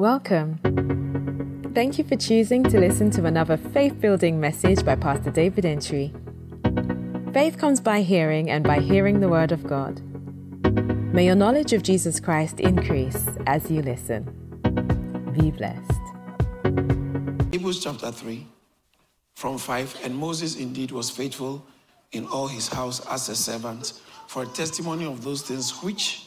Welcome. Thank you for choosing to listen to another faith building message by Pastor David Entry. Faith comes by hearing, and by hearing the Word of God. May your knowledge of Jesus Christ increase as you listen. Be blessed. Hebrews chapter 3, from 5. And Moses indeed was faithful in all his house as a servant for a testimony of those things which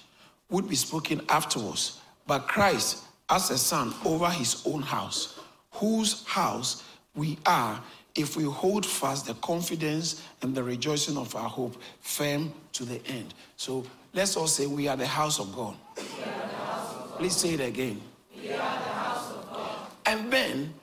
would be spoken afterwards. But Christ as a son over his own house, whose house we are if we hold fast the confidence and the rejoicing of our hope firm to the end. So let's all say, We are the house of God. Please say it again. And then,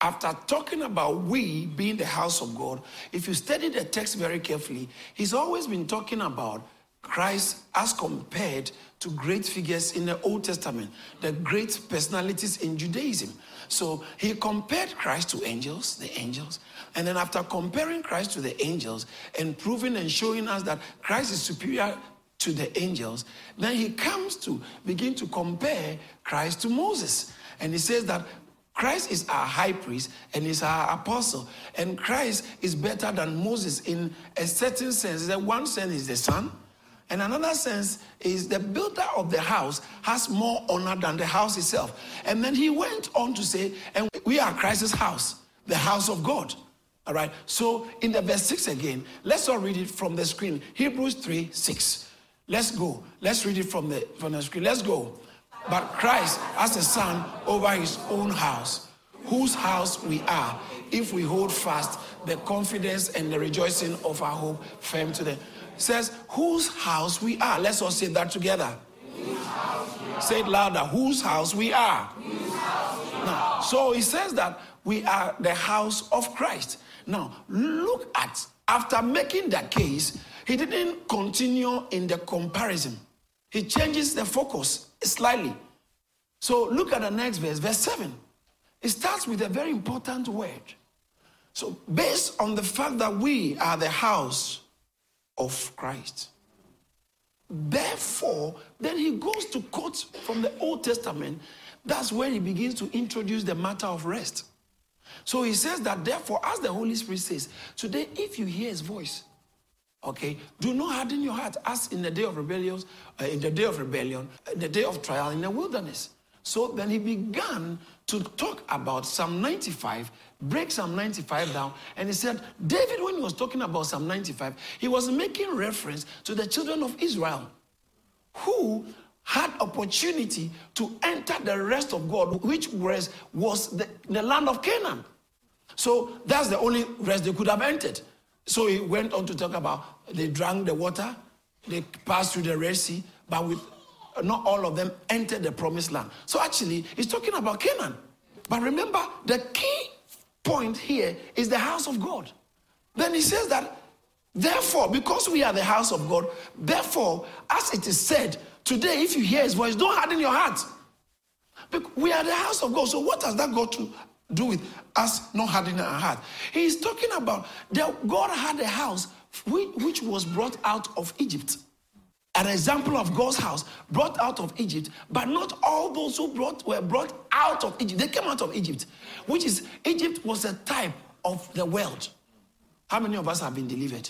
after talking about we being the house of God, if you study the text very carefully, he's always been talking about Christ as compared to great figures in the Old Testament, the great personalities in Judaism. So he compared Christ to angels, the angels, and then after comparing Christ to the angels and proving and showing us that Christ is superior to the angels, then he comes to begin to compare Christ to Moses. And he says that Christ is our high priest and is our apostle. And Christ is better than Moses in a certain sense. That one sense is the son, and another sense is the builder of the house has more honor than the house itself. And then he went on to say, and we are Christ's house, the house of God. All right. So in the verse 6 again, let's all read it from the screen. Hebrews 3 6. Let's go. Let's read it from the from the screen. Let's go. But Christ as a son over his own house, whose house we are, if we hold fast the confidence and the rejoicing of our hope firm to the says, whose house we are. Let's all say that together. Say it louder. Whose house we are. Now, so he says that we are the house of Christ. Now, look at, after making that case, he didn't continue in the comparison. He changes the focus slightly. So look at the next verse, verse 7. It starts with a very important word. So, based on the fact that we are the house of Christ. Therefore, then he goes to quote from the Old Testament. That's where he begins to introduce the matter of rest. So he says that, therefore, as the Holy Spirit says, today, if you hear his voice, okay, do not harden your heart, as in the day of rebellion, uh, in the day of rebellion, in the day of trial in the wilderness. So then he began to talk about Psalm 95, break Psalm 95 down, and he said, David, when he was talking about Psalm 95, he was making reference to the children of Israel who had opportunity to enter the rest of God, which rest was the, the land of Canaan. So that's the only rest they could have entered. So he went on to talk about they drank the water, they passed through the Red Sea, but with not all of them entered the promised land. So actually, he's talking about Canaan. But remember, the key point here is the house of God. Then he says that, therefore, because we are the house of God, therefore, as it is said, today, if you hear his voice, don't harden your heart. We are the house of God. So, what has that got to do with us not hardening our heart? He's talking about that God had a house which was brought out of Egypt an example of God's house brought out of Egypt, but not all those who brought were brought out of Egypt. They came out of Egypt, which is Egypt was a type of the world. How many of us have been delivered?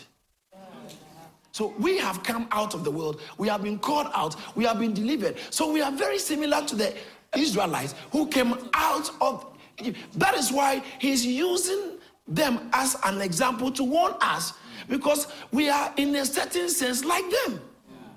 So we have come out of the world. We have been called out. We have been delivered. So we are very similar to the Israelites who came out of Egypt. That is why he's using them as an example to warn us because we are in a certain sense like them.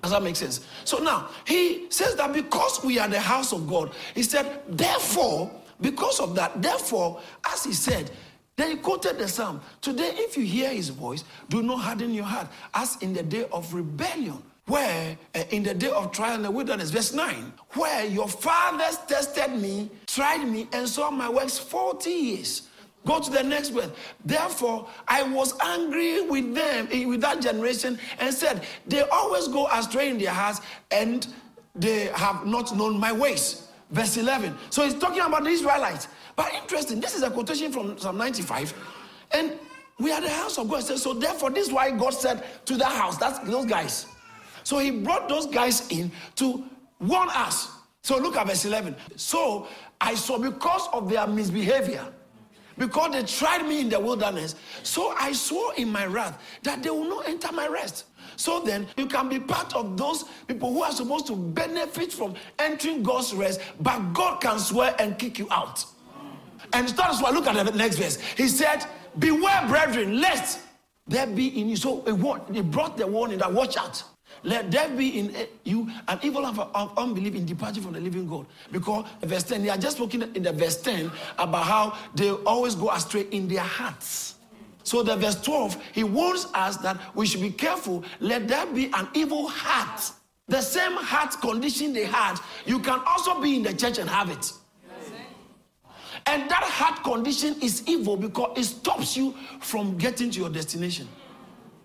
Does that make sense? So now he says that because we are the house of God, he said, therefore, because of that, therefore, as he said, then he quoted the psalm. Today, if you hear his voice, do not harden your heart, as in the day of rebellion, where uh, in the day of trial in the wilderness, verse 9, where your fathers tested me, tried me, and saw my works 40 years. Go to the next verse. Therefore, I was angry with them, eh, with that generation, and said, They always go astray in their hearts, and they have not known my ways. Verse 11. So he's talking about the Israelites. But interesting, this is a quotation from Psalm 95. And we are the house of God. So therefore, this is why God said to that house, that's those guys. So he brought those guys in to warn us So look at verse 11. So I saw because of their misbehavior, because they tried me in the wilderness, so I swore in my wrath that they will not enter my rest. So then, you can be part of those people who are supposed to benefit from entering God's rest, but God can swear and kick you out. And that's why look at the next verse. He said, Beware, brethren, lest there be in you. So he brought the warning that watch out. Let there be in eh, you an evil of, unbelief in departing from the living God. Because verse 10, they are just talking in the verse 10 about how they always go astray in their hearts. So the verse 12, he warns us that we should be careful. Let there be an evil heart. The same heart condition they had, you can also be in the church and have it. And that heart condition is evil because it stops you from getting to your destination.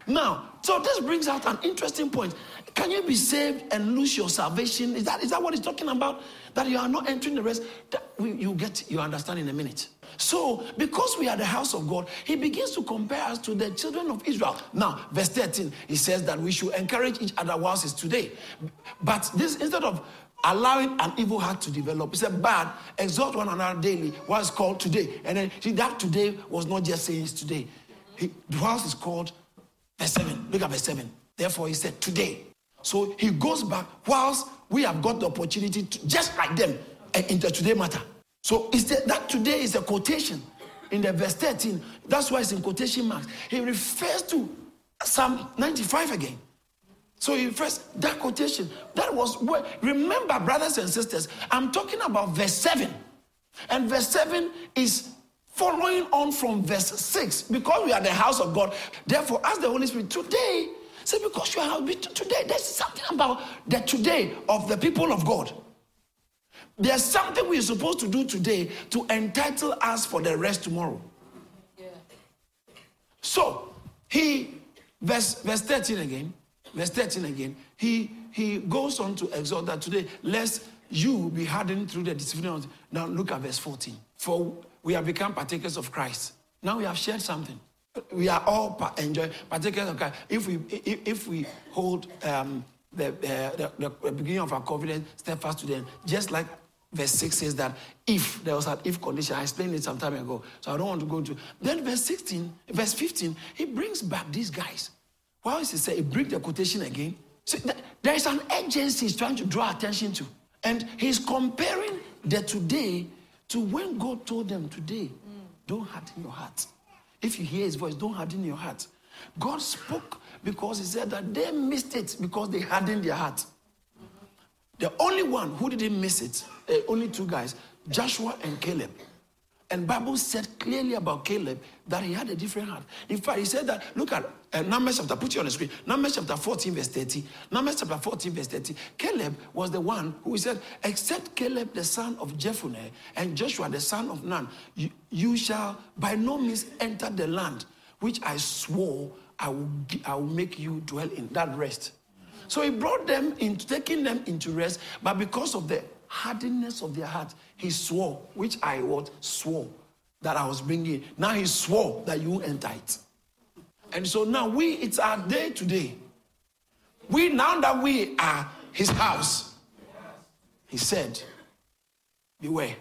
Now, so this brings out an interesting point. Can you be saved and lose your salvation? Is that, is that what he's talking about? That you are not entering the rest? That we, you get, you understand in a minute. So, because we are the house of God, he begins to compare us to the children of Israel. Now, verse 13, he says that we should encourage each other whilst it's today. But this, instead of allowing an evil heart to develop. He said, bad, exhort one another daily, whilst called today. And then see that today was not just saying it's today. He, whilst is called verse 7. Look at verse 7. Therefore, he said, today. So he goes back whilst we have got the opportunity to, just like them, eh, into today matter. So is that, that today is a quotation in the verse 13. That's why it's in quotation marks. He refers to Psalm 95 again. So he refers that quotation. That was where remember, brothers and sisters, I'm talking about verse 7. And verse 7 is following on from verse 6 because we are the house of God. Therefore, as the Holy Spirit today, say because you are today, there's something about the today of the people of God. There's something we're supposed to do today to entitle us for the rest tomorrow. Yeah. So he, verse, verse 13 again, verse 13 again, he he goes on to exhort that today, lest you be hardened through the discipline. Now look at verse 14. For we have become partakers of Christ. Now we have shared something. We are all enjoy partakers of Christ. If we if, if we hold um, the, uh, the, the beginning of our covenant steadfast to them, just like verse 6 says that if there was an if condition, I explained it some time ago, so I don't want to go into. Then verse 16, verse 15, he brings back these guys. Why is he say he brings the quotation again? See, there is an agency he's trying to draw attention to, and he's comparing the today to when God told them today, don't harden your heart. If you hear his voice, don't harden your heart. God spoke because he said that they missed it because they hardened their heart. The only one who didn't miss it, uh, only two guys, Joshua and Caleb. And Bible said clearly about Caleb that he had a different heart. In fact, he said that, look at uh, Numbers chapter, put it on the screen. Numbers chapter 14, verse 30. Numbers chapter 14, verse 30. Caleb was the one who said, except Caleb, the son of Jephunneh, and Joshua, the son of Nun, you, you shall by no means enter the land which I swore I will, I will make you dwell in that rest. So he brought them into taking them into rest, but because of the hardness of their heart, he swore, which I what swore that I was bringing. Now he swore that you enter it. And so now we, it's our day today. We now that we are his house, he said, beware.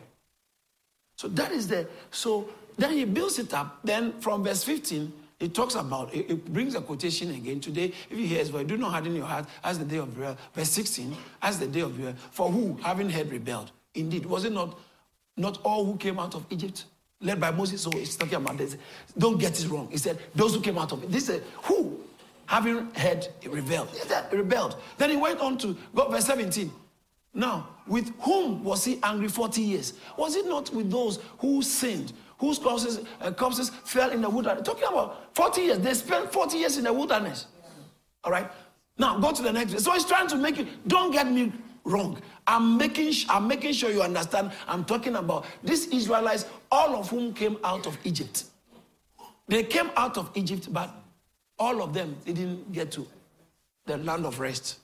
So that is the so then he builds it up. Then from verse 15, it talks about, it, it, brings a quotation again. Today, if you hear his voice, do not harden your heart as the day of burial. Verse 16, as the day of burial. For who, having heard, rebelled? Indeed, was it not, not all who came out of Egypt? Led by Moses, so he's talking about this. Don't get it wrong. He said, those who came out of it. This is who, having heard, rebelled. He rebelled. Then he went on to go, verse 17. Now, with whom was he angry 40 years? Was it not with those who sinned? whose corpses, uh, corpses fell in the wilderness. Talking about 40 years. They spent 40 years in the wilderness. All right? Now, go to the next. So he's trying to make you, don't get me wrong. I'm making, I'm making sure you understand. I'm talking about these Israelites, all of whom came out of Egypt. They came out of Egypt, but all of them didn't get to the land of rest.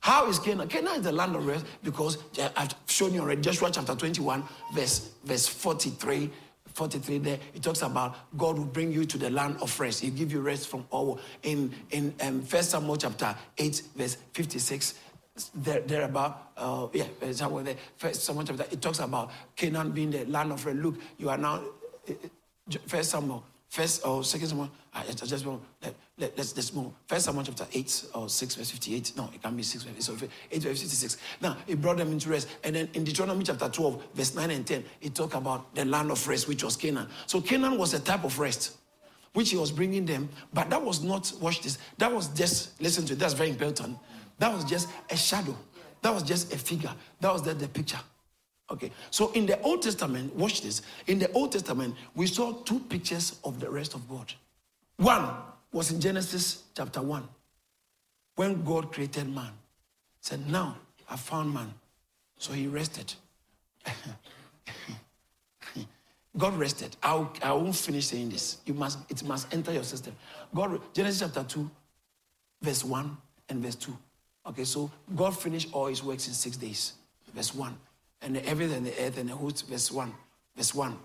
How is Canaan? Canaan is the land of rest because I've shown you already. Joshua chapter 21, verse, verse 43. 43 there, it talks about God will bring you to the land of rest. He'll give you rest from all. In in um, First Samuel chapter 8, verse 56, there, there about, uh, yeah, somewhere there, first Samuel chapter, it talks about Canaan being the land of. Look, you are now, uh, uh, first Samuel, first or second Samuel, I just, just let, let, let's, let's move. First Samuel chapter 8 or 6 verse 58. No, it can be 6 verse, 8 verse 56. Now, it brought them into rest. And then in Deuteronomy chapter 12, verse 9 and 10, it talked about the land of rest, which was Canaan. So Canaan was a type of rest which he was bringing them, but that was not, watch this, that was just, listen to it, that's very important. That was just a shadow. That was just a figure. That was the, the picture. Okay. So in the Old Testament, watch this. In the Old Testament, we saw two pictures of the rest of God. One was in Genesis chapter 1, when God created man. Said, Now I found man. So he rested. God rested. I'll, I won't finish saying this. You must, it must enter your system. God, Genesis chapter 2, verse 1 and verse 2. Okay, so God finished all his works in six days. Verse 1. And the heaven and the earth and the host, verse 1. Verse 1.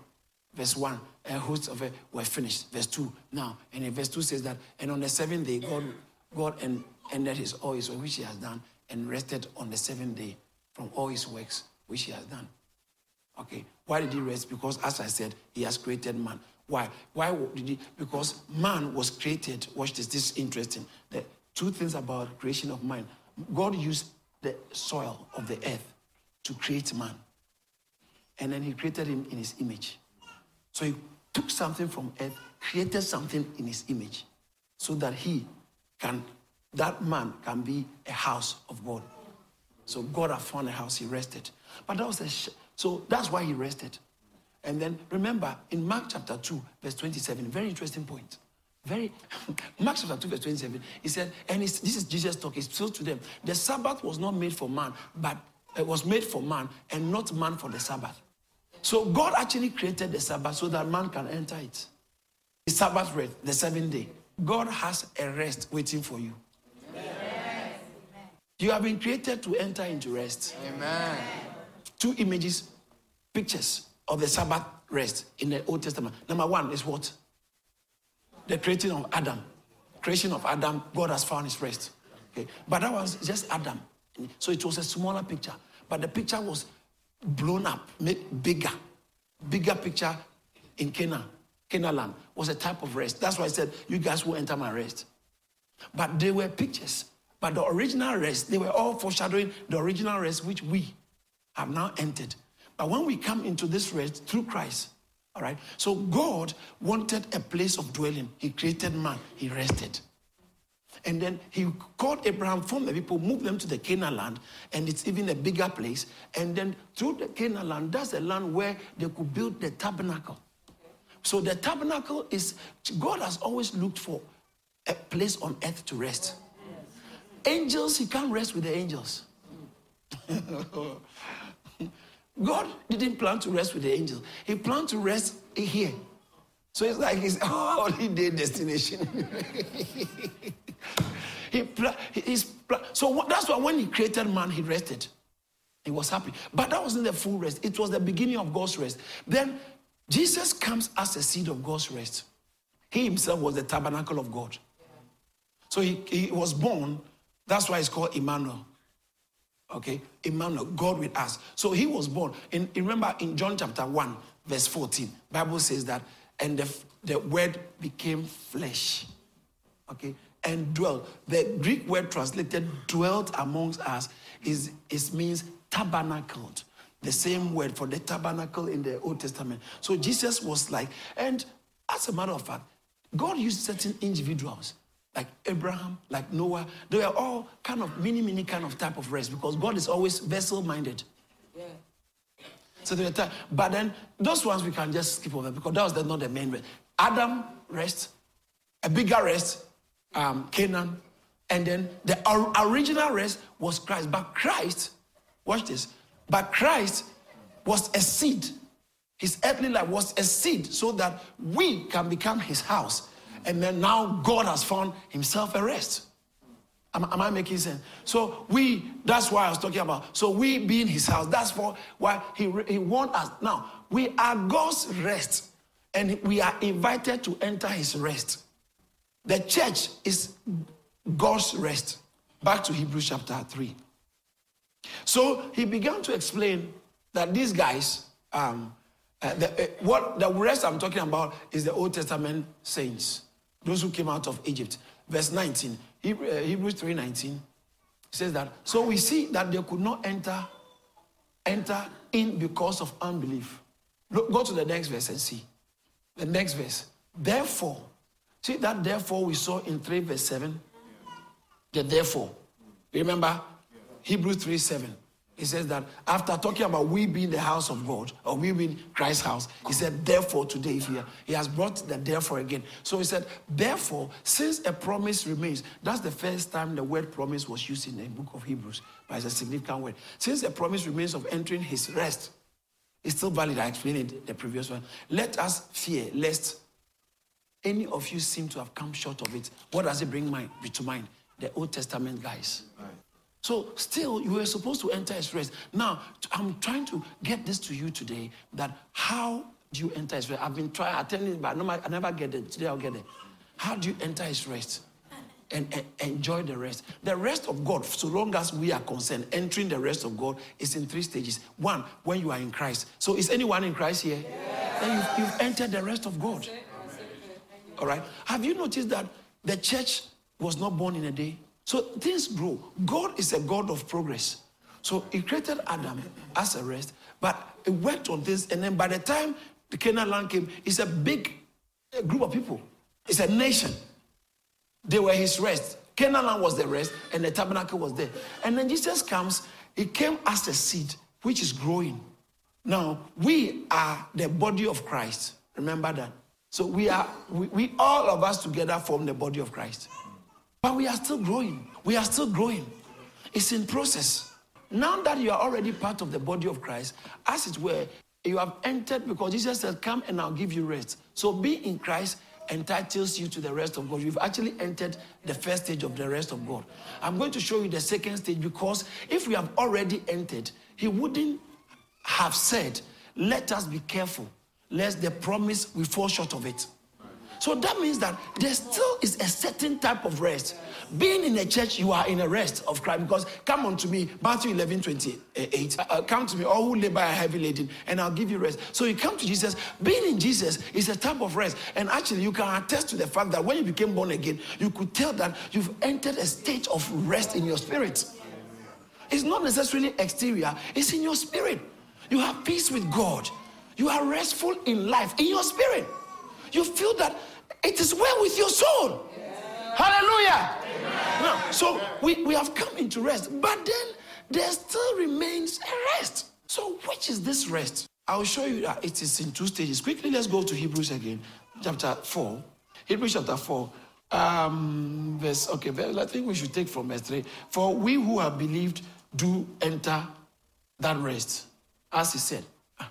Verse 1. And hosts of it were finished. Verse 2. Now, and in verse 2 says that, and on the seventh day, God, God and, ended his all his work which he has done, and rested on the seventh day from all his works which he has done. Okay. Why did he rest? Because as I said, he has created man. Why? Why did he? Because man was created. Watch this. This is interesting. The two things about creation of man. God used the soil of the earth to create man. And then he created him in his image. So he took something from earth, created something in his image, so that he can, that man can be a house of God. So God had found a house, he rested. But that was a, sh- so that's why he rested. And then remember in Mark chapter 2, verse 27, very interesting point. Very, Mark chapter 2, verse 27, he said, and this is Jesus talking, he says to them, the Sabbath was not made for man, but it was made for man and not man for the Sabbath. So God actually created the Sabbath so that man can enter it. The Sabbath rest, the seventh day. God has a rest waiting for you. Amen. You have been created to enter into rest. Amen. Two images, pictures of the Sabbath rest in the Old Testament. Number one is what? The creating of Adam. Creation of Adam, God has found his rest. Okay. But that was just Adam. So it was a smaller picture. But the picture was blown up, made bigger. Bigger picture in Canaan. Canaan land was a type of rest. That's why I said, You guys will enter my rest. But they were pictures. But the original rest, they were all foreshadowing the original rest which we have now entered. But when we come into this rest through Christ, all right. So God wanted a place of dwelling. He created man. He rested. And then he called Abraham from the people, moved them to the Canaan land, and it's even a bigger place. And then through the Canaan land, that's the land where they could build the tabernacle. So the tabernacle is, God has always looked for a place on earth to rest. Angels, he can't rest with the angels. God didn't plan to rest with the angels. He planned to rest here. So it's like his oh, holiday destination. he pla- he's pla- so that's why when he created man, he rested. He was happy. But that wasn't the full rest. It was the beginning of God's rest. Then Jesus comes as a seed of God's rest. He himself was the tabernacle of God. So he, he was born. That's why it's called Emmanuel. Okay, Emmanuel, God with us. So he was born. And remember in John chapter 1, verse 14, Bible says that, and the, the word became flesh. Okay, and dwelt. The Greek word translated dwelt amongst us is, is means tabernacled. The same word for the tabernacle in the Old Testament. So Jesus was like, and as a matter of fact, God used certain individuals like Abraham, like Noah. They were all kind of many, many kind of type of rest because God is always vessel minded. Yeah. So they were but then those ones we can just skip over because that was the, not the main rest. Adam rest, a bigger rest, um, Canaan, and then the original rest was Christ. But Christ, watch this, but Christ was a seed. His earthly life was a seed so that we can become his house. And then now God has found himself a rest. Am, am, I making sense? So we, that's why I was talking about. So we being his house, that's for why he, he wants us. Now, we are God's rest. And we are invited to enter his rest. The church is God's rest. Back to Hebrews chapter 3. So he began to explain that these guys, um, uh, the, uh, what the rest I'm talking about is the Old Testament saints, those who came out of Egypt. Verse 19, Hebrew, uh, Hebrews 3:19 says that. So we see that they could not enter enter in because of unbelief. Look, go to the next verse and see. The next verse. Therefore, see that therefore we saw in 3 verse 7. The therefore. Remember Hebrews 3 7. He says that after talking about we being the house of God, or we being Christ's house, he said, therefore, today here, he has brought the therefore again. So he said, therefore, since a promise remains, that's the first time the word promise was used in the book of Hebrews, but it's a significant word. Since a promise remains of entering his rest, it's still valid. I explained it the previous one. Let us fear lest any of you seem to have come short of it. What does it bring mind, to mind? The Old Testament guys. Right. So, still, you were supposed to enter his rest. Now, I'm trying to get this to you today that how do you enter his rest? I've been trying, attending, but I never get it. Today I'll get it. How do you enter his rest? And, and, enjoy the rest. The rest of God, so long as we are concerned, entering the rest of God is in three stages. One, when you are in Christ. So is anyone in Christ here? Yeah. Then you've, you've entered the rest of God. All right. Have you noticed that the church was not born in a day? So things grow. God is a God of progress. So he created Adam as a rest, but he worked on this. And then by the time the Canaan land came, it's a big group of people. It's a nation. They were his rest. Canaan land was the rest, and the tabernacle was there. And then Jesus comes, he came as a seed, which is growing. Now, we are the body of Christ. Remember that. So we are, we, we all of us together form the body of Christ. But we are still growing. We are still growing. It's in process. Now that you are already part of the body of Christ, as it were, you have entered because Jesus said, Come and I'll give you rest. So be in Christ entitles you to the rest of God. You've actually entered the first stage of the rest of God. I'm going to show you the second stage because if we have already entered, He wouldn't have said, Let us be careful, lest the promise we fall short of it. So that means that there still is a certain type of rest. Being in a church, you are in a rest of Christ because come unto me, Matthew 11 28. Uh, uh, come to me, all who labor are heavy laden, and I'll give you rest. So you come to Jesus. Being in Jesus is a type of rest. And actually, you can attest to the fact that when you became born again, you could tell that you've entered a state of rest in your spirit. It's not necessarily exterior, it's in your spirit. You have peace with God. You are restful in life, in your spirit. You feel that it is well with your soul. Yeah. Hallelujah. Now, so we, we have come into rest, but then there still remains a rest. So, which is this rest? I'll show you that it is in two stages. Quickly, let's go to Hebrews again, chapter 4. Hebrews chapter 4, um, verse, okay, I think we should take from verse 3. For we who have believed do enter that rest, as he said. Ah,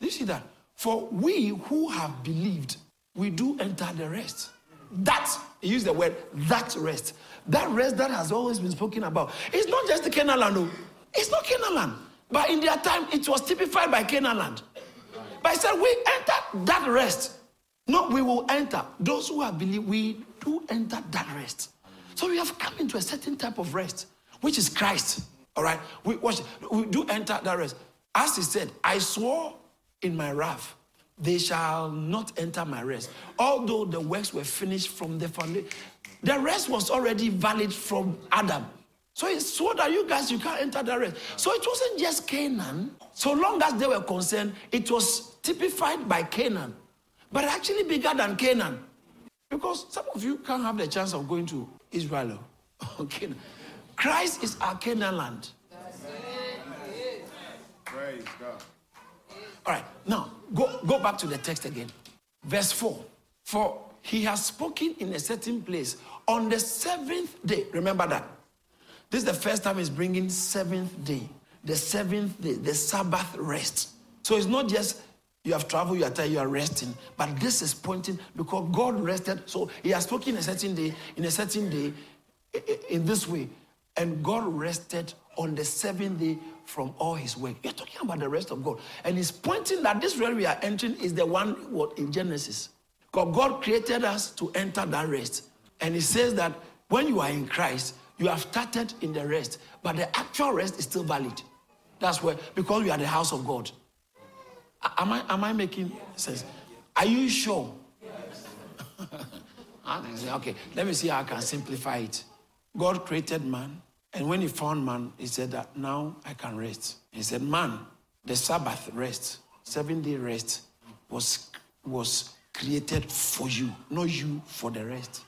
do you see that? For we who have believed, we do enter the rest. That, use the word, that rest. That rest that has always been spoken about. It's not just the Canaan land, no. It's not Canaan. But in their time, it was typified by Canaan land. But I said, we enter that rest. No, we will enter. Those who have believed, we do enter that rest. So we have come into a certain type of rest, which is Christ. All right? We, watch, we do enter that rest. As he said, I swore in my wrath, they shall not enter my rest. Although the works were finished from the foundation, the rest was already valid from Adam. So it's so that you guys you can't enter the rest. So it wasn't just Canaan. So long as they were concerned, it was typified by Canaan, but actually bigger than Canaan. Because some of you can't have the chance of going to Israel. Okay. Christ is our Canaan land. Praise God. All right, now go, go back to the text again. Verse 4. For he has spoken in a certain place on the seventh day. Remember that. This is the first time he's bringing seventh day. The seventh day, the Sabbath rest. So it's not just you have traveled, you are tired, you are resting. But this is pointing because God rested. So he has spoken a certain day, in a certain day, in this way. And God rested on the seventh day from all his work. You're talking about the rest of God. And he's pointing that this realm we are entering is the one what in Genesis. Because God created us to enter that rest. And he says that when you are in Christ, You have started in the rest, but the actual rest is still valid. That's where, because we are the house of God. Am I, am I making sense? Are you sure? okay, let me see how I can simplify it. God created man, and when he found man, he said that now I can rest. He said, Man, the Sabbath rest, seven day rest, was, was created for you, not you for the rest.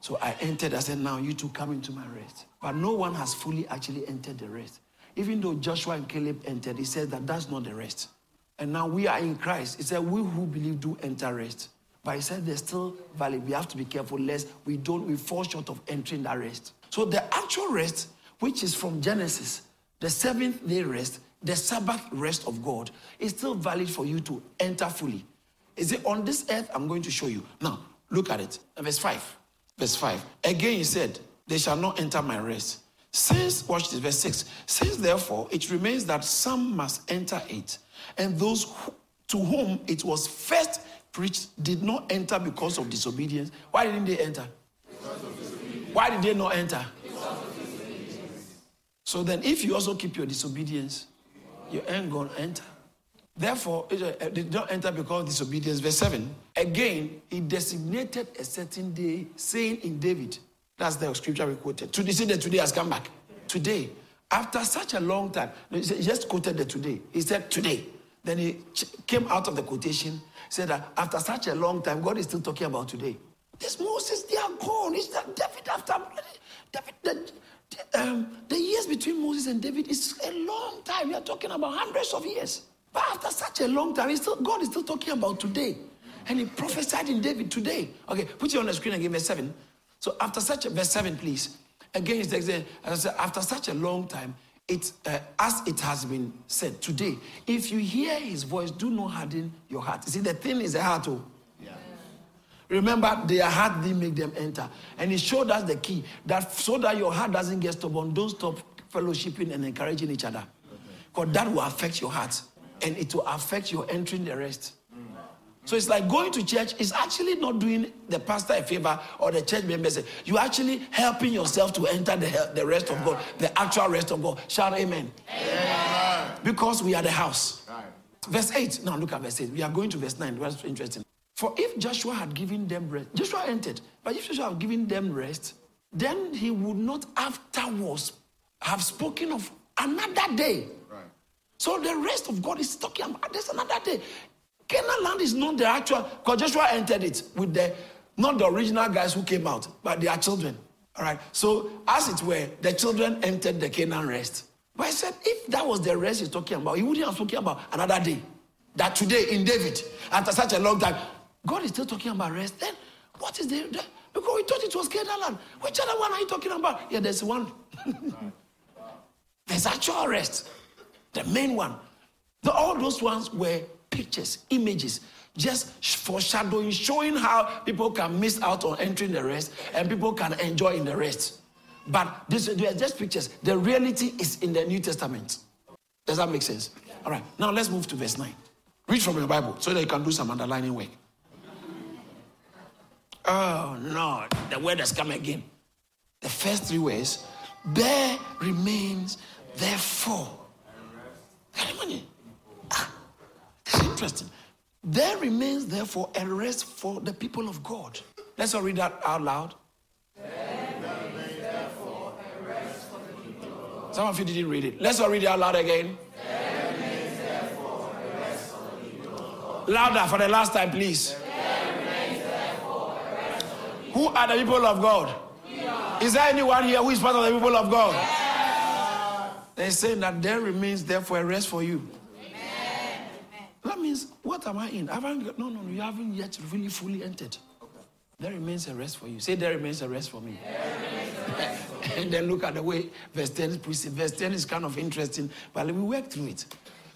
So I entered, I said, Now you two come into my rest. But no one has fully actually entered the rest. Even though Joshua and Caleb entered, he said that that's not the rest. And now we are in Christ. He said, We who believe do enter rest. But he said there's still valid. We have to be careful lest we don't we fall short of entering that rest. So the actual rest, which is from Genesis, the seventh day rest, the Sabbath rest of God, is still valid for you to enter fully. Is it on this earth? I'm going to show you. Now, look at it. Verse 5. Verse 5. Again, he said, They shall not enter my rest. Since, watch this, verse 6. Since therefore it remains that some must enter it, and those who, to whom it was first preached did not enter because of disobedience. Why didn't they enter? Why did they not enter? So then, if you also keep your disobedience, you ain't going to enter. Therefore, they uh, did not enter because of disobedience. Verse 7. Again, he designated a certain day, saying in David, that's the scripture we quoted. Today, see that today has come back. Today, after such a long time, he just quoted the today. He said today. Then he came out of the quotation, said that after such a long time, God is still talking about today. This Moses, they are gone. It's that David after David. The, um, the years between Moses and David is a long time. We are talking about hundreds of years. But after such a long time, still, God is still talking about today. And he prophesied in David today. Okay, put it on the screen again, verse 7. So after such a, verse 7, please. Again, it's after such a long time, it, uh, as it has been said today, if you hear his voice, do not harden your heart. See, the thing is a heart. Oh. Remember, their heart didn't make them enter. And he showed us the key that so that your heart doesn't get stubborn, don't stop fellowshipping and encouraging each other. Because okay. that will affect your heart and it will affect your entering the rest. So it's like going to church is actually not doing the pastor a favor or the church members. You're actually helping yourself to enter the, the rest of God, the actual rest of God. Shout amen. amen. Because we are the house. Right. Verse 8. Now look at verse 8. We are going to verse 9. That's interesting. For if Joshua had given them rest, Joshua entered, but if Joshua had given them rest, then he would not afterwards have spoken of another day. Right. So the rest of God is talking about there's another day. Canaan land is not the actual, because Joshua entered it with the not the original guys who came out, but their children. All right. So, as it were, the children entered the Canaan rest. But I said, if that was the rest he's talking about, he wouldn't have spoken about another day. That today in David, after such a long time, God is still talking about rest. Then what is the, because we thought it was Canaan land. Which other one are you talking about? Yeah, there's one. there's actual rest. The main one. The, all those ones were pictures, images, just foreshadowing, showing how people can miss out on entering the rest and people can enjoy in the rest. But this, they are just pictures. The reality is in the New Testament. Does that make sense? All right. Now let's move to verse 9. Read from your Bible so that you can do some underlining work. Oh, no. The word has come again. The first three words there remains therefore money. Ah, it's interesting. There remains therefore a rest for the people of God. Let's all read that out loud. Some of you didn't read it. Let's all read it out loud again. Louder for the last time, please. Who are the people of God? Is there anyone here who is part of the people of God? They're saying that there remains therefore a rest for you. Amen. That means, what am I in? I haven't, no, no, you haven't yet really fully entered. There remains a rest for you. Say, there remains a rest for me. Rest for and then look at the way verse 10 is presented. Verse 10 is kind of interesting, but let me work through it.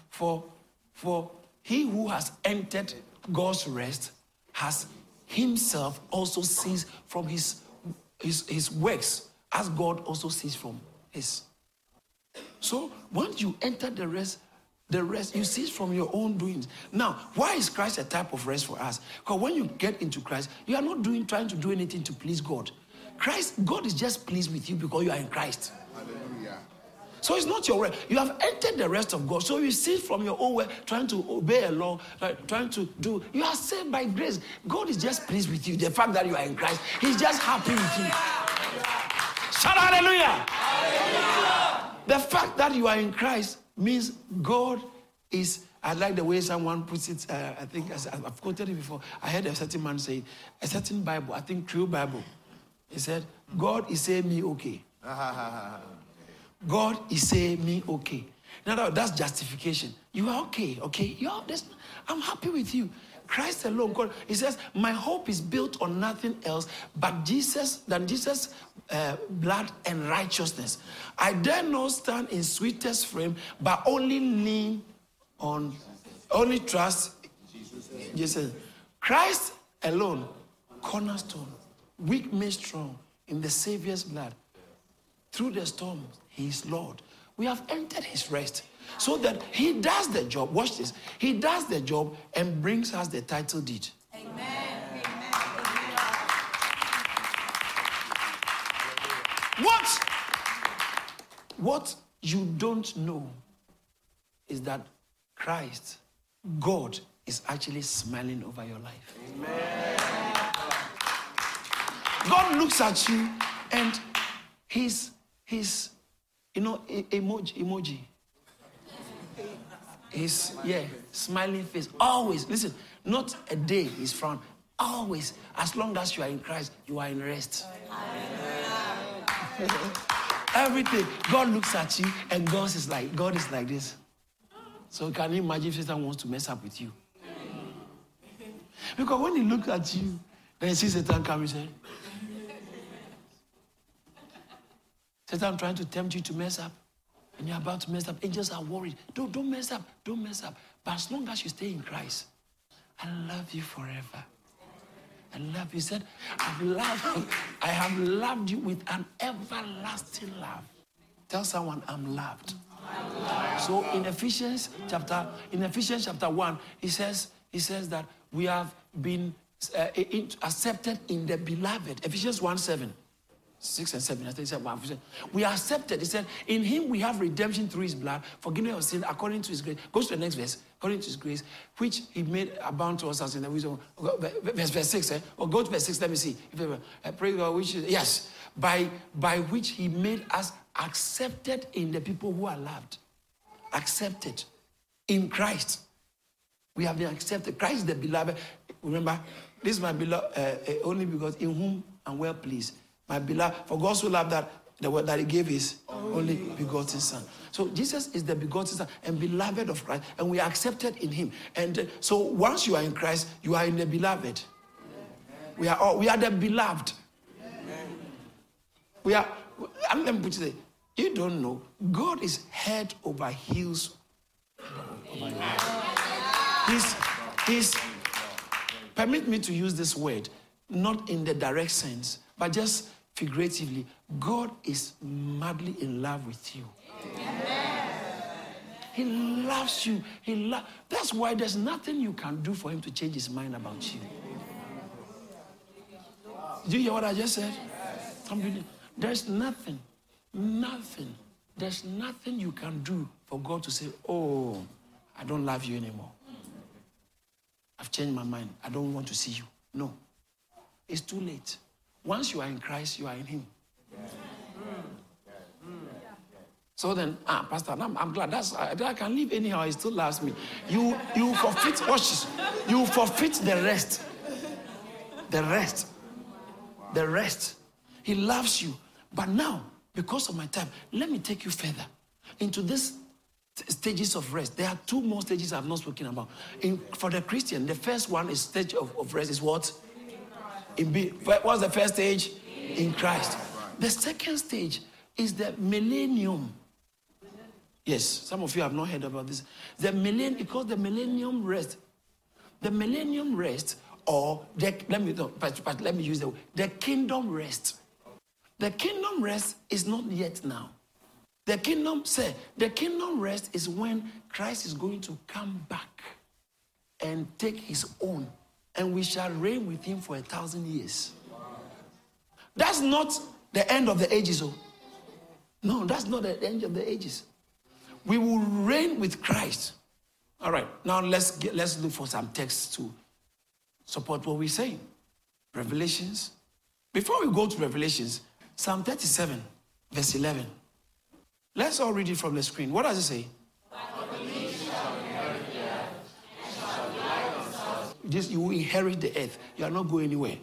For, for he who has entered God's rest has himself also sees from his, his, his works, as God also sees from his. So once you enter the rest, the rest you cease from your own doings. Now, why is Christ a type of rest for us? Because when you get into Christ, you are not doing trying to do anything to please God. Christ, God is just pleased with you because you are in Christ. So it's not your way. You have entered the rest of God. So you sit from your own way, trying to obey a law, trying to do. You are saved by grace. God is just pleased with you. The fact that you are in Christ, He's just happy with you. Shout hallelujah. hallelujah. The fact that you are in Christ means God is. I like the way someone puts it. Uh, I think I've quoted it before. I heard a certain man say, a certain Bible, I think true Bible. He said, God is saying me okay. God is saying me okay. Now that's justification. You are okay, okay? You're, I'm happy with you. Christ alone. God, he says, My hope is built on nothing else but Jesus, than Jesus' uh, blood and righteousness. I dare not stand in sweetest frame, but only lean on, only trust Jesus. Christ alone, cornerstone, weak made strong in the Savior's blood. Through the storm, He is Lord. We have entered His rest so that He does the job. Watch this. He does the job and brings us the title deed. Amen. What? What you don't know is that Christ, God, is actually smiling over your life. Amen. God looks at you and he's, he's you know, emoji, emoji. He's, yeah, smiling face. Always, listen, not a day he's frown. Always, as long as you are in Christ, you are in rest. Everything. God looks at you and God is like, God is like this. So can you imagine if Satan wants to mess up with you? Because when he looks at you, then he sees Satan coming, say, Satan trying to tempt you to mess up. And you're about to mess up. Angels are worried. Don't, don't mess up. Don't mess up. But as long as you stay in Christ, I love you forever. I love you. He said, I've loved I have loved you with an everlasting love. Tell someone I'm loved. I'm loved. So in Ephesians chapter, in Ephesians chapter 1, he says, he says that we have been uh, accepted in the beloved. Ephesians 1 7. 6 and 7. I think said, wow. We accepted. He said, In him we have redemption through his blood, forgiveness of sin according to his grace. Goes to the next verse. According to his grace, which he made abound to us as in the wisdom. Verse, verse 6. Eh? Or go to verse 6. Let me see. If I uh, pray God, which is, yes, by, by which he made us accepted in the people who are loved. Accepted in Christ. We have been accepted. Christ is the beloved. Remember, this is my beloved, uh, uh, only because in whom I'm well pleased. My beloved, for God so loved that the word that He gave His only begotten Son. So Jesus is the begotten Son and beloved of Christ, and we are accepted in Him. And uh, so once you are in Christ, you are in the beloved. We are all, we are the beloved. We are. And let me put it. You don't know. God is head over heels. He's, he's. Permit me to use this word, not in the direct sense, but just figuratively, God is madly in love with you. Amen. He loves you. He lo- That's why there's nothing you can do for him to change his mind about you. Do you hear what I just said? There's nothing, nothing, there's nothing you can do for God to say, Oh, I don't love you anymore. I've changed my mind. I don't want to see you. No. It's too late. Once you are in Christ, you are in Him. So then, ah, Pastor, I'm, I'm glad that's I, I, can live anyhow. He still loves me. You you forfeit watch You forfeit the rest. The rest. The rest. He loves you. But now, because of my time, let me take you further into this stages of rest. There are two more stages I've not spoken about. In, for the Christian, the first one is stage of, of rest is what? In be, what's the first stage? In Christ. The second stage is the millennium. Yes, some of you have not heard about this. The millennium, because the millennium rest, the millennium rest, or the, let me but, but let me use the word. the kingdom rest. The kingdom rest is not yet now. The kingdom say the kingdom rest is when Christ is going to come back and take his own and we shall reign with him for a thousand years. That's not the end of the ages. Oh. No, that's not the end of the ages. We will reign with Christ. All right, now let's get, let's look for some texts to support what we're saying. Revelations. Before we go to Revelations, Psalm 37, verse 11. Let's all read it from the screen. What does it say? This you will inherit the earth. You are not going anywhere.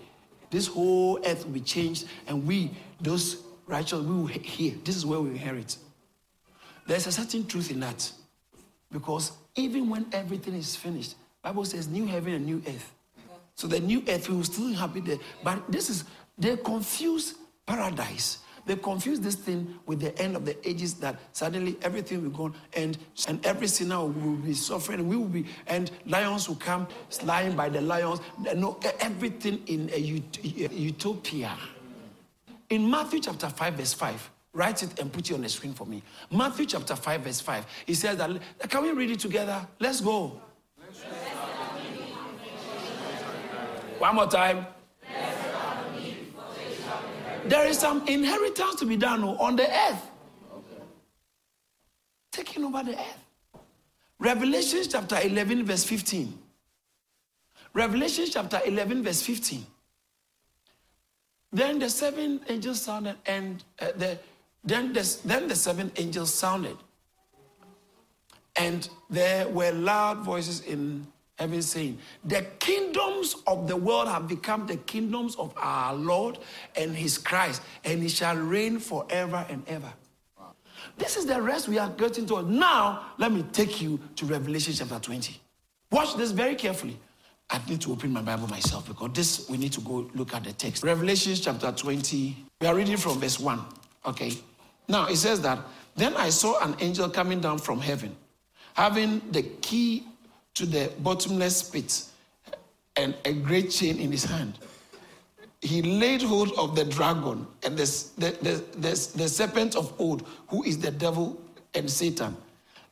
This whole earth will be changed, and we, those righteous, we will hear. This is where we inherit. There's a certain truth in that. Because even when everything is finished, Bible says new heaven and new earth. So the new earth we will still inhabit there. But this is they confuse paradise. They confuse this thing with the end of the ages that suddenly everything will go and and every sinner will be suffering. We will be and lions will come lying by the lions. No, everything in a utopia. In Matthew chapter 5, verse 5, write it and put it on the screen for me. Matthew chapter 5, verse 5. He says that can we read it together? Let's go. One more time. There is some inheritance to be done on the earth. Taking over the earth. Revelation chapter 11, verse 15. Revelation chapter 11, verse 15. Then the seven angels sounded, and uh, the, then, the, then the seven angels sounded. And there were loud voices in heaven saying, The kingdoms of the world have become the kingdoms of our Lord and his Christ, and he shall reign forever and ever. This is the rest we are getting to. Now, let me take you to Revelation chapter 20. Watch this very carefully. I need to open my Bible myself because this we need to go look at the text. Revelation chapter 20. We are reading from verse 1. Okay. Now it says that then I saw an angel coming down from heaven, having the key to the bottomless pit and a great chain in his hand. He laid hold of the dragon and the, the, the, the, the serpent of old, who is the devil and Satan,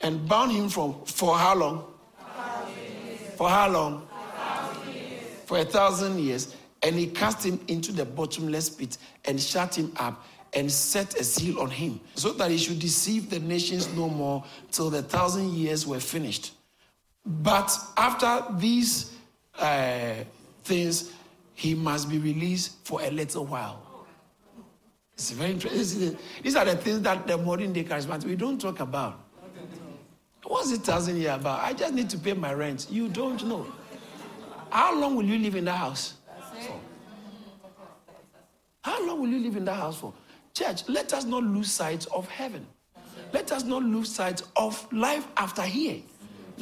and bound him from for how long? For how long? For a thousand years. And he cast him into the bottomless pit and shut him up and set a seal on him, so that he should deceive the nations no more till the thousand years were finished. But after these uh, things, he must be released for a little while. It's very interesting. These are the things that the modern day charismatic we don't talk about. What's it thousand year about? I just need to pay my rent. You don't know. How long will you live in that house? For? How long will you live in that house for? Church, let us not lose sight of heaven. Let us not lose sight of life after here.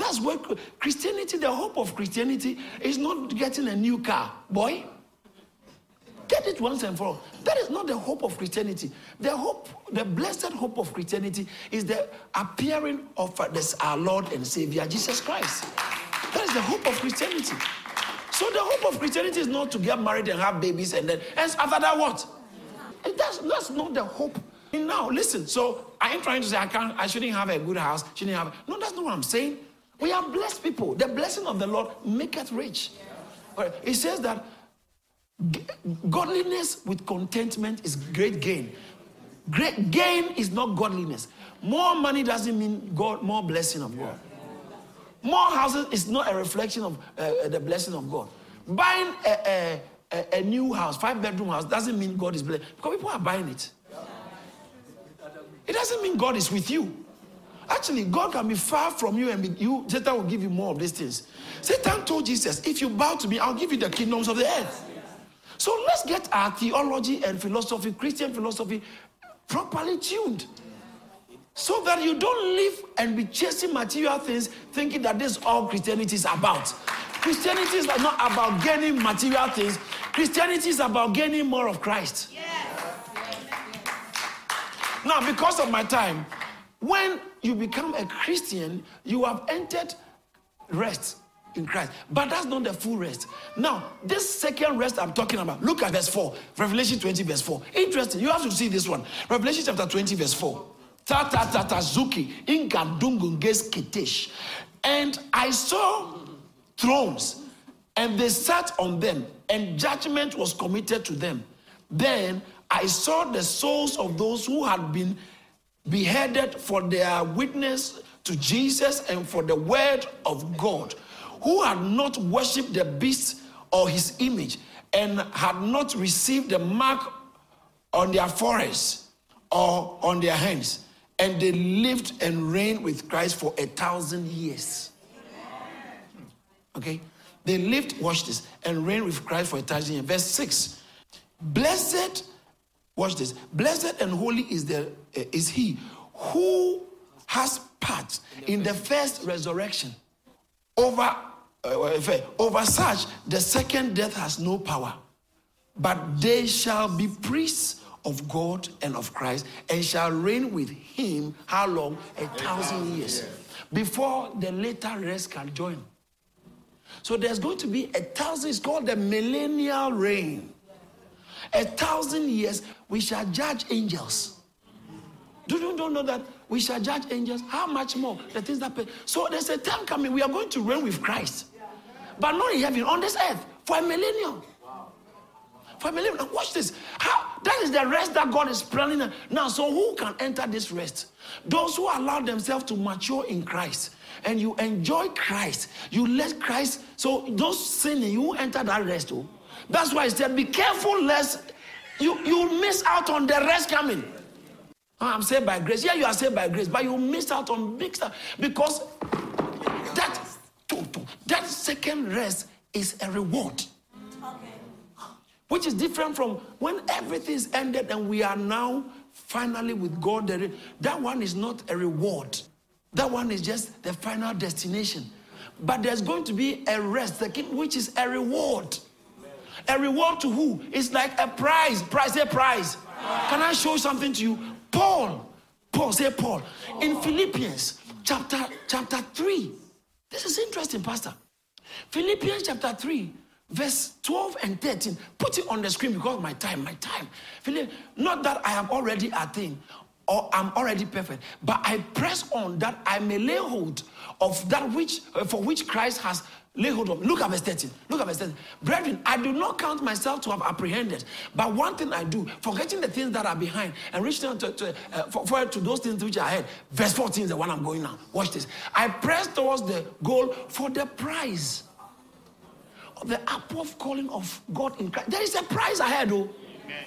That's what Christianity, the hope of Christianity is not getting a new car, boy. Get it once and for all. That is not the hope of Christianity. The hope, the blessed hope of Christianity is the appearing of our Lord and Savior, Jesus Christ. That is the hope of Christianity. So the hope of Christianity is not to get married and have babies and then, and after that, what? That's, that's not the hope. Now, listen, so I am trying to say I can't, I shouldn't have a good house, shouldn't have. No, that's not what I'm saying. We are blessed people. The blessing of the Lord maketh rich. Right. It says that godliness with contentment is great gain. Great gain is not godliness. More money doesn't mean God, more blessing of God. More houses is not a reflection of uh, the blessing of God. Buying a, a, a, new house, five bedroom house, doesn't mean God is blessed because people are buying it. It doesn't mean God is with you. Actually, God can be far from you and be, you, Satan will give you more of these things. Satan told Jesus, if you bow to me, I'll give you the kingdoms of the earth. So let's get our theology and philosophy, Christian philosophy, properly tuned. So that you don't live and be chasing material things thinking that this is all Christianity is about. Christianity is not about gaining material things. Christianity is about gaining more of Christ. Now, because of my time, when you become a Christian, you have entered rest in Christ. But that's not the full rest. Now, this second rest I'm talking about, look at verse 4, Revelation 20, verse 4. Interesting. You have to see this one. Revelation chapter 20, verse 4. Ta ta ta ta zuki ingadungunges kitesh. And I saw thrones, and they sat on them, and judgment was committed to them. Then I saw the souls of those who had been beheaded for their witness to Jesus and for the word of God, who had not worshipped the beast or his image and had not received the mark on their foreheads or on their hands. And they lived and reigned with Christ for a thousand years. Hmm. Okay? They lived, watch this, and reigned with Christ for a thousand years. Verse 6. Blessed, watch this, blessed and holy is, the, uh, is he who has part in the first resurrection. Over, uh, over such, the second death has no power. But they shall be priests of God and of Christ and shall reign with him how long? A thousand years. Before the later rest can join. So there's going to be a thousand, it's called the millennial reign. A thousand years, we shall judge angels. Do you don't know that we shall judge angels? How much more? The things that pay. So there's a time coming, we are going to reign with Christ. But not in heaven, on this earth, for a millennium. For a millennium. Watch this. How that is the rest that God is planning. Now, so who can enter this rest? Those who allow themselves to mature in Christ and you enjoy Christ, you let Christ. So those sinning, you enter that rest. Oh. That's why he said, be careful lest you, you miss out on the rest coming. Ah, I'm saved by grace. Yeah, you are saved by grace, but you miss out on big stuff because that that second rest is a reward. Which is different from when everything is ended and we are now finally with God. That one is not a reward. That one is just the final destination. But there's going to be a rest, which is a reward. A reward to who? It's like a prize. Prize, a prize. Can I show something to you? Paul, Paul, say Paul, in Philippians chapter, chapter 3. This is interesting, Pastor. Philippians chapter 3, verse 12 and 13. Put it on the screen because my time, my time. Philip, not that I have already attained or I'm already perfect, but I press on that I may lay hold of that which uh, for which Christ has Lay hold of me. Look at verse 13. Look at verse 13. Brethren, I do not count myself to have apprehended, but one thing I do, forgetting the things that are behind and reaching to, to, uh, for, for, to those things which are ahead. Verse 14 is the one I'm going now. Watch this. I press towards the goal for the prize of the upward calling of God in Christ. There is a prize ahead, oh. Amen.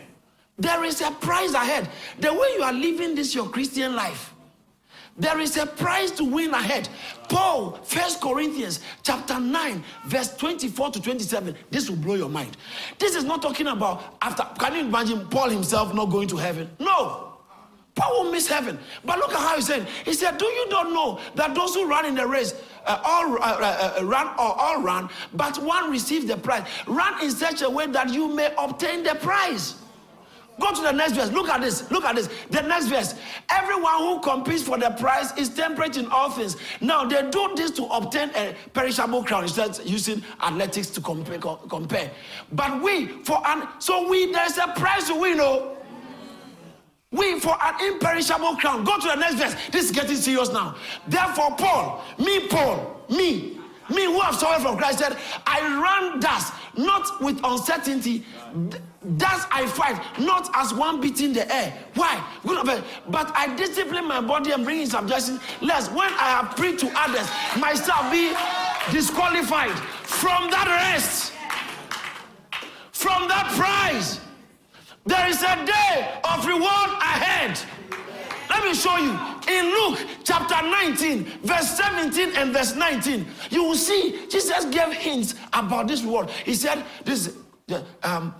There is a prize ahead. The way you are living this your Christian life there is a prize to win ahead. Paul, First Corinthians chapter 9, verse 24 to 27. This will blow your mind. This is not talking about after. Can you imagine Paul himself not going to heaven? No. Paul will miss heaven. But look at how he said. He said, Do you not know that those who run in the race uh, all uh, uh, uh, run or all run, but one receives the prize? Run in such a way that you may obtain the prize. Go to the next verse. Look at this. Look at this. The next verse. Everyone who competes for the prize is temperate in all things. Now, they do this to obtain a perishable crown instead using athletics to compare. compare. But we, for an, so we, there's a prize to win, oh. We, for an imperishable crown. Go to the next verse. This is getting serious now. Therefore, Paul, me, Paul, me, me who have suffered from Christ said, I run thus, not with uncertainty. Thus I fight, not as one beating the air. Why? But I discipline my body and bring in subjection, lest when I have preached to others, myself be disqualified from that rest, from that prize. There is a day of reward ahead. Let me show you. In Luke chapter 19, verse 17 and verse 19, you will see Jesus gave hints about this word. He said, This um,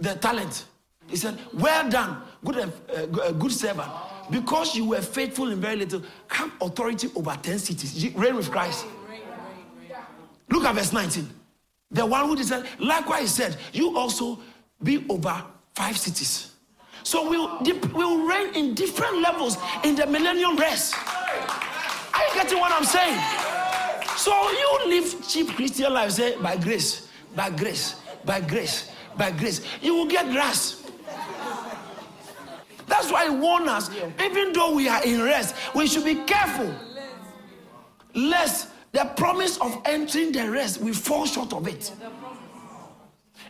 the talent. He said, Well done, good, uh, uh, good servant. Because you were faithful in very little, have authority over 10 cities. Reign with Christ. Look at verse 19. The one who said, likewise said, You also be over five cities. So we'll, we'll reign in different levels in the millennium rest. Are you getting what I'm saying? So you live cheap Christian life, say, by grace, by grace, by grace, by grace. You will get grass. That's why he warned us, even though we are in rest, we should be careful. Lest the promise of entering the rest, we fall short of it.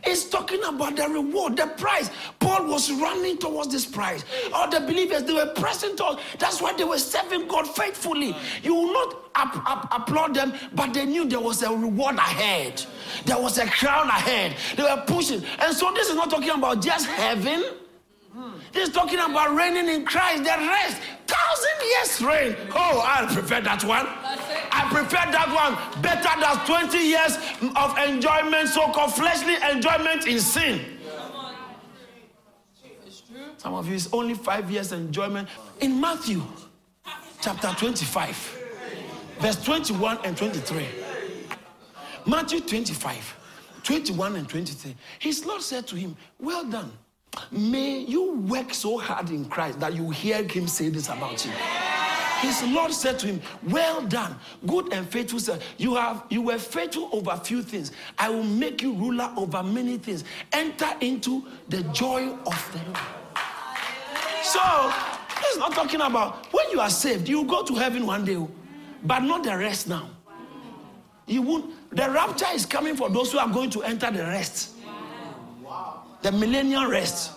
It's talking about the reward, the prize. Paul was running towards this prize. All the believers, they were pressing towards. That's why they were serving God faithfully. You will not ap- ap- applaud them, but they knew there was a reward ahead. There was a crown ahead. They were pushing. And so this is not talking about just heaven. This is talking about reigning in Christ, the rest. Thousand years reign. Oh, I'll prefer that one. I prefer that one better than 20 years of enjoyment, so called fleshly enjoyment in sin. Some of you, it's only five years enjoyment. In Matthew chapter 25, verse 21 and 23. Matthew 25, 21 and 23. His Lord said to him, Well done. May you work so hard in Christ that you hear him say this about you. His Lord said to him, Well done, good and faithful son. You have you were faithful over few things. I will make you ruler over many things. Enter into the joy of the Lord. So he's not talking about when you are saved, you go to heaven one day, but not the rest now. You won't the rapture is coming for those who are going to enter the rest. The millennial rest.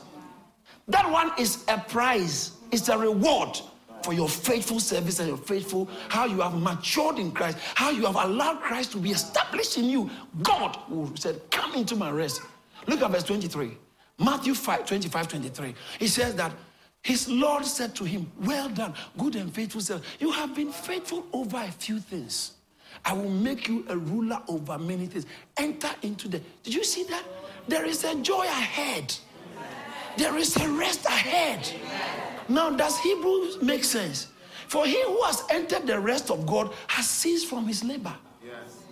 That one is a prize, it's a reward for your faithful service and your faithful, how you have matured in Christ, how you have allowed Christ to be established in you. God who said, Come into my rest. Look at verse 23. Matthew 5, 25, 23. He says that his Lord said to him, Well done, good and faithful servant. You have been faithful over a few things. I will make you a ruler over many things. Enter into the. Did you see that? There is a joy ahead. There is a rest ahead. Now, does Hebrews make sense? For he who has entered the rest of God has ceased from his labor. Yes.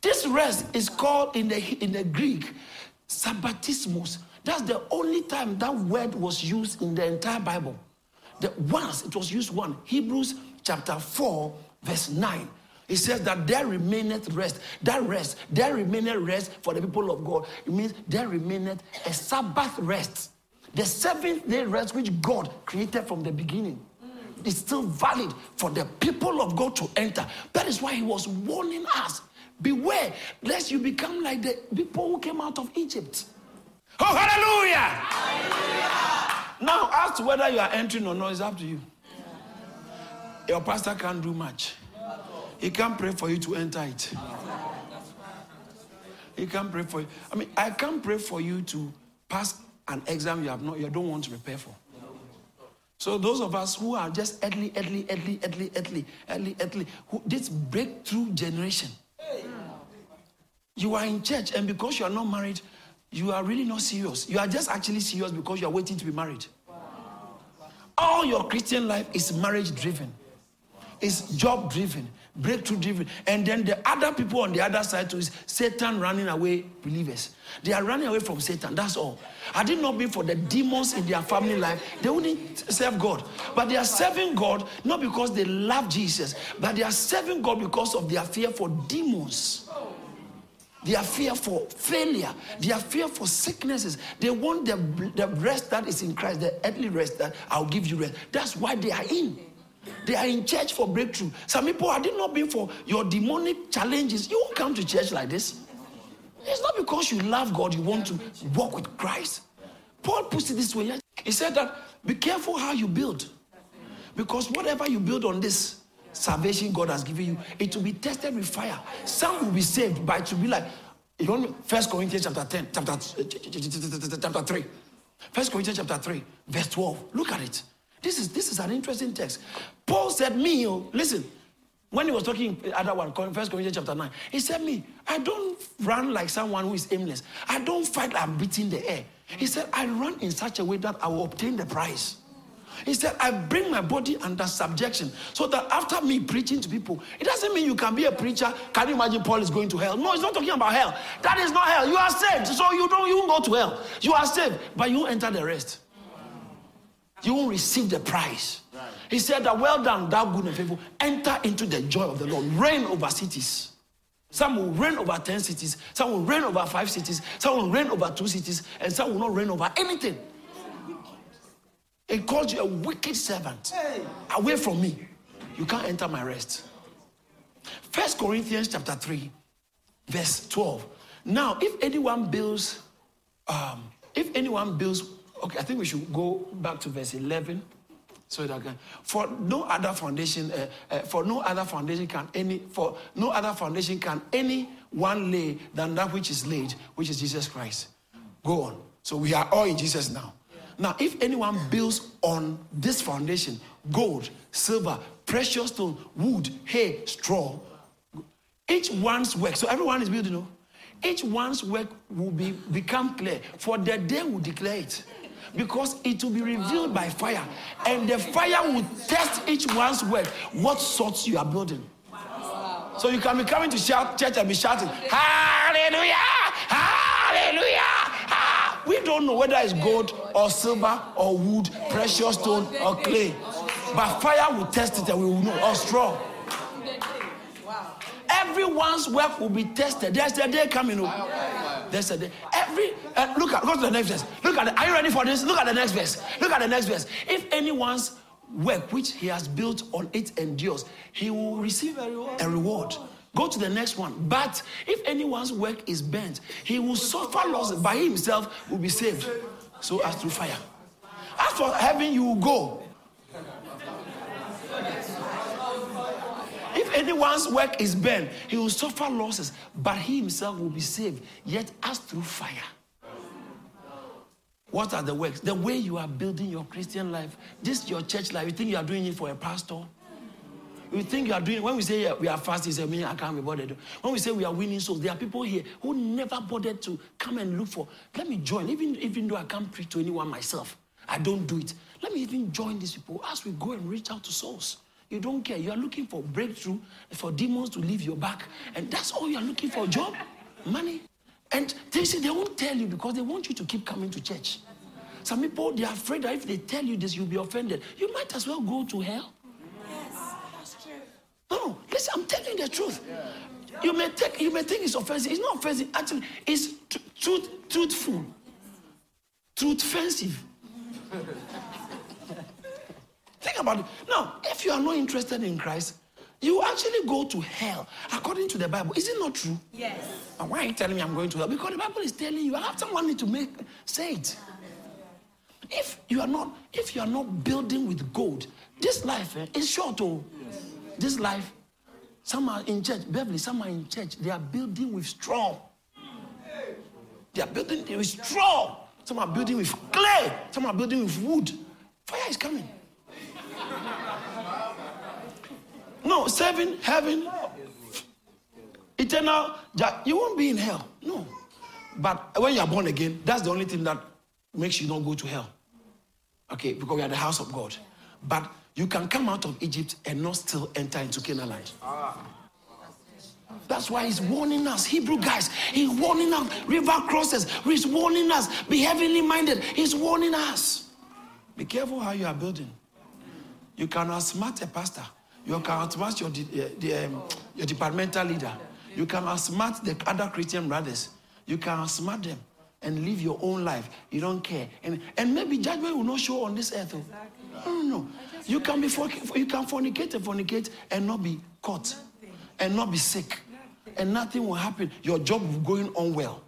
This rest is called in the, in the Greek sabbatismos. That's the only time that word was used in the entire Bible. The, once it was used one. Hebrews chapter 4, verse 9. It says that there remaineth rest. That rest, there remaineth rest for the people of God. It means there remaineth a Sabbath rest. The seventh day rest which God created from the beginning is still valid for the people of God to enter. That is why He was warning us beware lest you become like the people who came out of Egypt. Oh, hallelujah! hallelujah. Now, as to whether you are entering or not, it's up to you. Your pastor can't do much. He can't pray for you to enter it. He can't pray for you. I mean, I can't pray for you to pass an exam you have not, you don't want to prepare for. So those of us who are just early, early, early, early, early, early, early, who, this breakthrough generation. You are in church, and because you are not married, you are really not serious. You are just actually serious because you are waiting to be married. All your Christian life is marriage driven, it's job driven, breakthrough driven. And then the other people on the other side too is Satan running away believers. They are running away from Satan. That's all. Had it not been for the demons in their family life, they wouldn't serve God. But they are serving God not because they love Jesus, but they are serving God because of their fear for demons. Their fear for failure, their fear for sicknesses. They want the, the rest that is in Christ, the earthly rest that I'll give you rest. That's why they are in. They are in church for breakthrough. Some people, had it not been for your demonic challenges, you won't come to church like this. It's not because you love God, you want to walk with Christ. Paul puts it this way. He said that be careful how you build. Because whatever you build on this salvation God has given you, it will be tested with fire. Some will be saved, but it will be like you know, First Corinthians chapter 10, chapter, uh, chapter 3. First Corinthians chapter 3, verse 12. Look at it. This is this is an interesting text. Paul said, Me, oh, listen, when he was talking uh, other one, First Corinthians chapter 9, he said, Me, I don't run like someone who is aimless. I don't fight like beating the air. He said, I run in such a way that I will obtain the prize. He said, I bring my body under subjection so that after me preaching to people, it doesn't mean you can be a preacher. Can you imagine Paul is going to hell? No, he's not talking about hell. That is not hell. You are saved. So you don't won't go to hell. You are saved, but you enter the rest. You won't receive the prize. He said that well done, thou good and faithful. Enter into the joy of the Lord. Reign over cities. Some will reign over 10 cities, some will reign over five cities, some will reign over two cities, and some will not reign over anything. He calls you a wicked servant. Away from me. You can't enter my rest. First Corinthians chapter 3, verse 12. Now, if anyone builds, um, if anyone builds, okay, I think we should go back to verse 11. So that can, for no other foundation, uh, uh, for no other foundation can any, for no other foundation can any one lay than that which is laid, which is Jesus Christ. Go on. So we are all in Jesus now. Now, if anyone builds on this foundation, gold, silver, precious stone, wood, hay, straw, each one's work. So everyone is building. You know, each one's work will be become clear. For the day will declare it because it will be revealed by fire, and the fire will test each one's work, what sorts you are building. So you can be coming to shout, church and be shouting, Hallelujah! Hallelujah! Ah, we don't know whether it's gold or silver or wood, precious stone or clay. But fire will test it and we will know, or straw. Everyone's work will be tested. There's a day coming. Oh. A. Every uh, look at go to the next verse. Look at. The, are you ready for this? Look at the next verse. Look at the next verse. If anyone's work which he has built on it endures, he will receive a reward. A reward. Go to the next one. But if anyone's work is burnt, he will suffer loss. By himself will be saved. So as through fire. As for heaven, you will go. Anyone's work is burned, he will suffer losses, but he himself will be saved, yet as through fire. What are the works? The way you are building your Christian life, this your church life. You think you are doing it for a pastor? You think you are doing when we say we are fasting, say me, I can't be bothered. When we say we are winning souls, there are people here who never bothered to come and look for. Let me join, even even though I can't preach to anyone myself, I don't do it. Let me even join these people as we go and reach out to souls. You don't care. You are looking for breakthrough, for demons to leave your back. And that's all you are looking for job, money. And they say they won't tell you because they want you to keep coming to church. Some people, they are afraid that if they tell you this, you'll be offended. You might as well go to hell. Yes, that's true. No, listen, I'm telling you the truth. You may, take, you may think it's offensive. It's not offensive. Actually, it's truth, truthful. Truth offensive. Think about it. Now, if you are not interested in Christ, you actually go to hell according to the Bible. Is it not true? Yes. And why are you telling me I'm going to hell? Because the Bible is telling you. I have someone need to make say it. If you are not, if you are not building with gold, this life eh, is short. Oh, yes. this life. Some are in church, Beverly. Some are in church. They are building with straw. They are building with straw. Some are building with clay. Some are building with wood. Fire is coming. No, serving, heaven, eternal, you won't be in hell. No. But when you are born again, that's the only thing that makes you not go to hell. Okay, because we are the house of God. But you can come out of Egypt and not still enter into Canaan land. That's why he's warning us, Hebrew guys. He's warning us, river crosses. He's warning us, be heavenly minded. He's warning us. Be careful how you are building. You can outsmart a pastor. You can outsmart your, uh, the, um, your departmental leader. You can outsmart the other Christian brothers. You can outsmart them and live your own life. You don't care. And, and maybe judgment will not show on this earth. Oh. No, no, no. You can be you can fornicate and fornicate and not be caught and not be sick. And nothing will happen. Your job will going on well.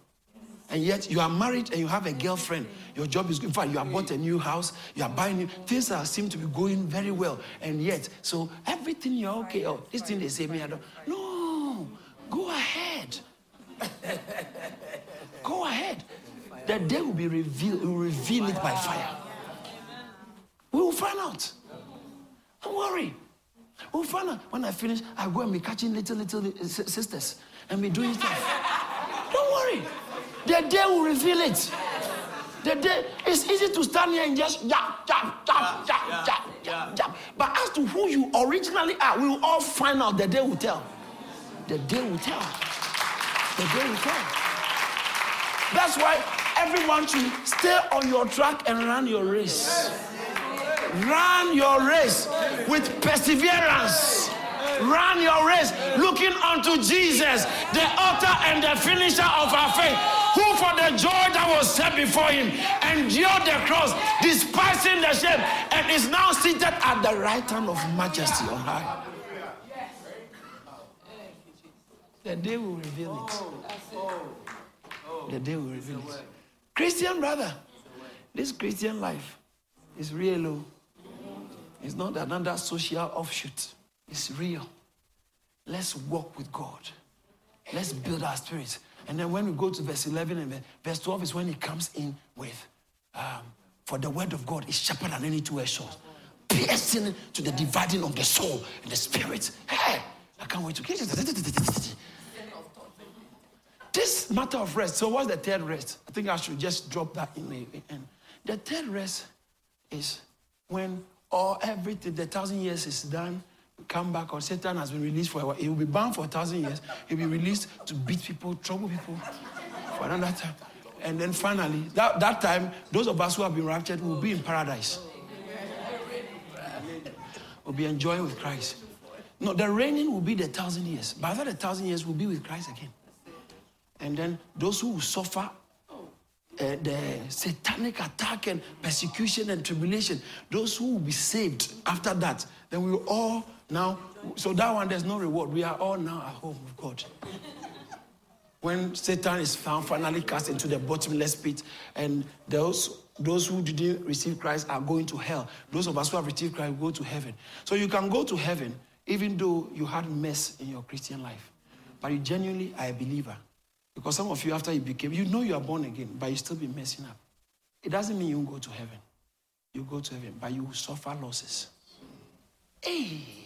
And yet you are married and you have a girlfriend. Your job is good. In fact, you have bought a new house, you are buying new things that seem to be going very well. And yet, so everything you're okay. Oh, this thing they say me, I don't. No, go ahead. go ahead. The day will be revealed, will reveal it by fire. We will find out. Don't worry. We'll find out. When I finish, I go and be catching little, little sisters and be doing stuff. Don't worry. The day will reveal it. The day it's easy to stand here and just jump, jump, jump, jump, jump, jump, jump. But as to who you originally are, we will all find out. The day will tell. The day will tell. The day will tell. That's why everyone should stay on your track and run your race. Run your race with perseverance. Run your race looking unto Jesus, the author and the finisher of our faith who for the joy that was set before him endured the cross, despising the shame, and is now seated at the right hand of majesty on high. The day will reveal it. The day will reveal it. Christian brother, this Christian life is real. oh. It's not another social offshoot. It's real. Let's walk with God. Let's build our spirits. And then when we go to verse 11 and verse 12 is when he comes in with, um, for the word of God is sharper than any two-edged sword, piercing to the dividing of the soul and the spirit. Hey, I can't wait to get This matter of rest. So what's the third rest? I think I should just drop that in the end. The third rest is when all everything, the thousand years is done, come back, or Satan has been released for a while. He will be bound for a thousand years. He'll be released to beat people, trouble people for another time. And then finally, that, that time, those of us who have been raptured will be in paradise. We'll be enjoying with Christ. No, the reigning will be the thousand years. By that, the thousand years we'll be with Christ again. And then those who will suffer uh, the satanic attack and persecution and tribulation, those who will be saved after that, then we will all now, so that one there's no reward. We are all now at home with God. when Satan is found finally cast into the bottomless pit, and those those who didn't receive Christ are going to hell. Those of us who have received Christ go to heaven. So you can go to heaven even though you had mess in your Christian life, but you genuinely are a believer. Because some of you, after you became, you know you are born again, but you still be messing up. It doesn't mean you go to heaven. You go to heaven, but you will suffer losses. Hey.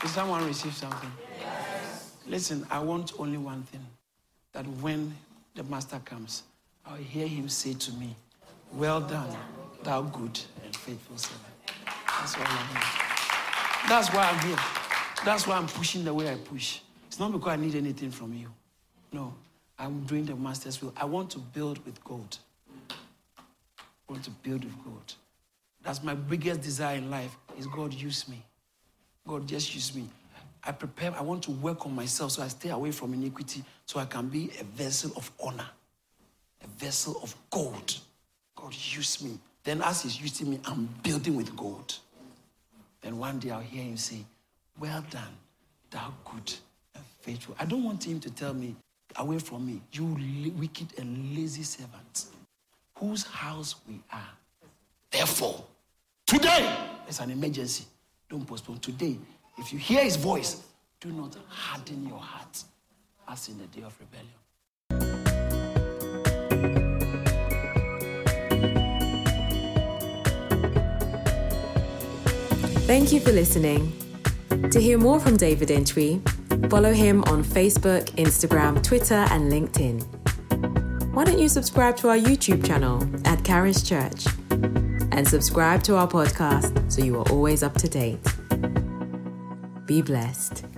Did someone receive something? Yes. Listen, I want only one thing that when the master comes, I'll hear him say to me, Well done, thou good and faithful servant. That's all I want. That's why I'm here. That's why I'm pushing the way I push. It's not because I need anything from you. No, I'm doing the master's will. I want to build with God. I want to build with God. That's my biggest desire in life is God use me. God just use me. I prepare, I want to work on myself so I stay away from iniquity so I can be a vessel of honor, a vessel of gold. God use me. Then as he's using me, I'm building with gold. Then one day I'll hear him say, well done, thou good faithful. I don't want him to tell me, away from me, you wicked and lazy servant, whose house we are. Therefore, today, it's an emergency. Don't postpone. Today, if you hear his voice, do not harden your heart as in the day of rebellion. Thank you for listening. To hear more from David Antwi, follow him on Facebook, Instagram, Twitter, and LinkedIn. Why don't you subscribe to our YouTube channel at Charis Church and subscribe to our podcast so you are always up to date? Be blessed.